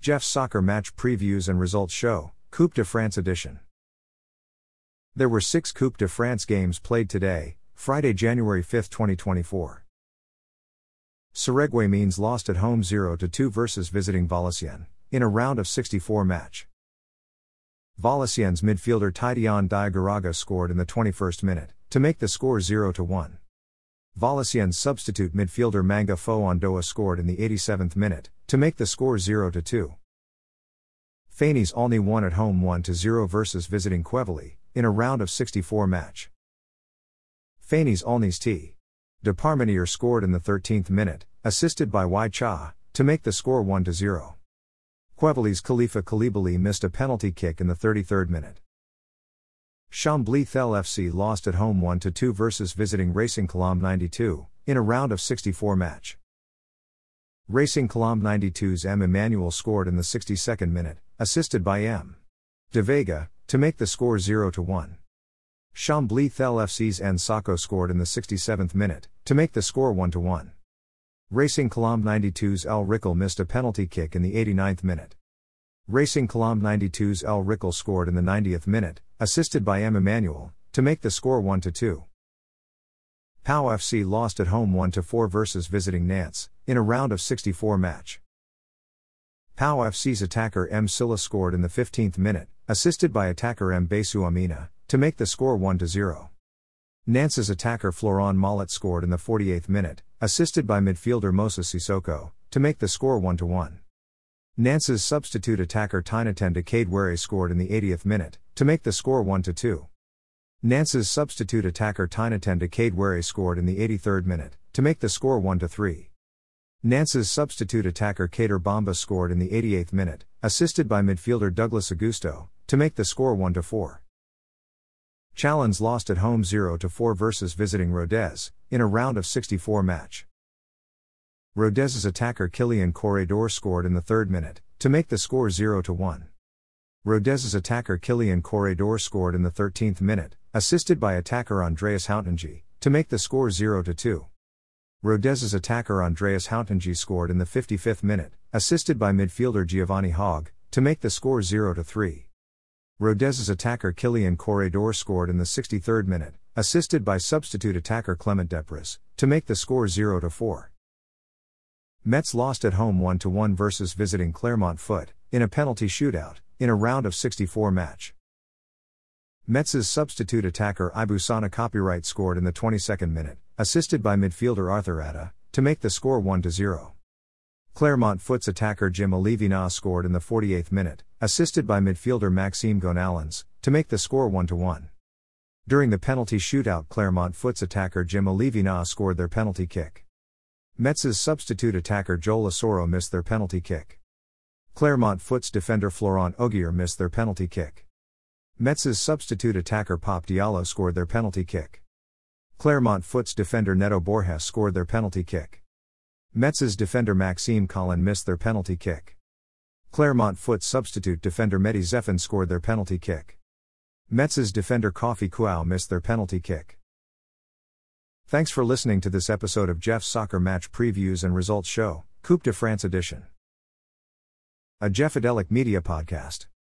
Jeff's soccer match previews and results show, Coupe de France edition. There were six Coupe de France games played today, Friday, January 5, 2024. Sarreguemines lost at home 0 2 versus visiting Valenciennes, in a round of 64 match. Valenciennes midfielder Tidiane Diagouraga scored in the 21st minute, to make the score 0 1. Valenciennes substitute midfielder Manga Fo Ondoa scored in the 87th minute, to make the score 0 to 2. Feignies Aulnoye won at home 1 to 0 versus visiting Quevilly, in a round of 64 match. Feignies Aulnoye's T. De Parmentier scored in the 13th minute, assisted by Y Cha, to make the score 1 to 0. Quevilly's Khalifa Kalibali missed a penalty kick in the 33rd minute. Chambly Thel FC lost at home 1 2 versus visiting Racing Colombes 92, in a round of 64 match. Racing Colombes 92's M. Emmanuel scored in the 62nd minute, assisted by M. De Vega, to make the score 0 1. Chambly Thel FC's N. Sako scored in the 67th minute, to make the score 1 1. Racing Colombes 92's El Rickel missed a penalty kick in the 89th minute. Racing Colombes 92's El Rickel scored in the 90th minute, assisted by M. Emmanuel, to make the score 1 2. Pau FC lost at home 1 4 versus visiting Nantes, in a round of 64 match. Pau FC's attacker M. Silla scored in the 15th minute, assisted by attacker M. Besu Amina, to make the score 1 0. Nantes' attacker Florent Mollet scored in the 48th minute, assisted by midfielder Moussa Sissoko, to make the score 1 1. Nantes' substitute attacker Tinotenda Kadewere scored in the 80th minute, to make the score 1 2. Nantes' substitute attacker Tinotenda Kadewere scored in the 83rd minute, to make the score 1 3. Nantes' substitute attacker Kader Bamba scored in the 88th minute, assisted by midfielder Douglas Augusto, to make the score 1 4. Chalons lost at home 0 4 versus visiting Rodez, in a round of 64 match. Rodez's attacker Killian Corredor scored in the third minute, to make the score 0 1. Rodez's attacker Killian Corredor scored in the 13th minute, assisted by attacker Andreas Hountondji, to make the score 0 2. Rodez's attacker Andreas Hountondji scored in the 55th minute, assisted by midfielder Giovanni Haag, to make the score 0 3. Rodez's attacker Killian Corredor scored in the 63rd minute, assisted by substitute attacker Clement Depres, to make the score 0 4. Metz lost at home 1 1 versus visiting Clermont Foot, in a penalty shootout, in a round of 64 match. Metz's substitute attacker Ibusana Copyright scored in the 22nd minute, assisted by midfielder Arthur Atta, to make the score 1 0. Clermont Foot's attacker Jim Allevinah scored in the 48th minute, assisted by midfielder Maxime Gonalons, to make the score 1 1. During the penalty shootout, Clermont Foot's attacker Jim Allevinah scored their penalty kick. Metz's substitute attacker Joel Asoro missed their penalty kick. Clermont Foot's defender Florent Ogier missed their penalty kick. Metz's substitute attacker Pop Diallo scored their penalty kick. Clermont Foot's defender Neto Borges scored their penalty kick. Metz's defender Maxime Colin missed their penalty kick. Clermont Foot's substitute defender Mehdi Zeffane scored their penalty kick. Metz's defender Koffi Kouao missed their penalty kick. Thanks for listening to this episode of Jeff's Soccer Match Previews and Results Show, Coupe de France Edition. A Jeffadelic Media Podcast.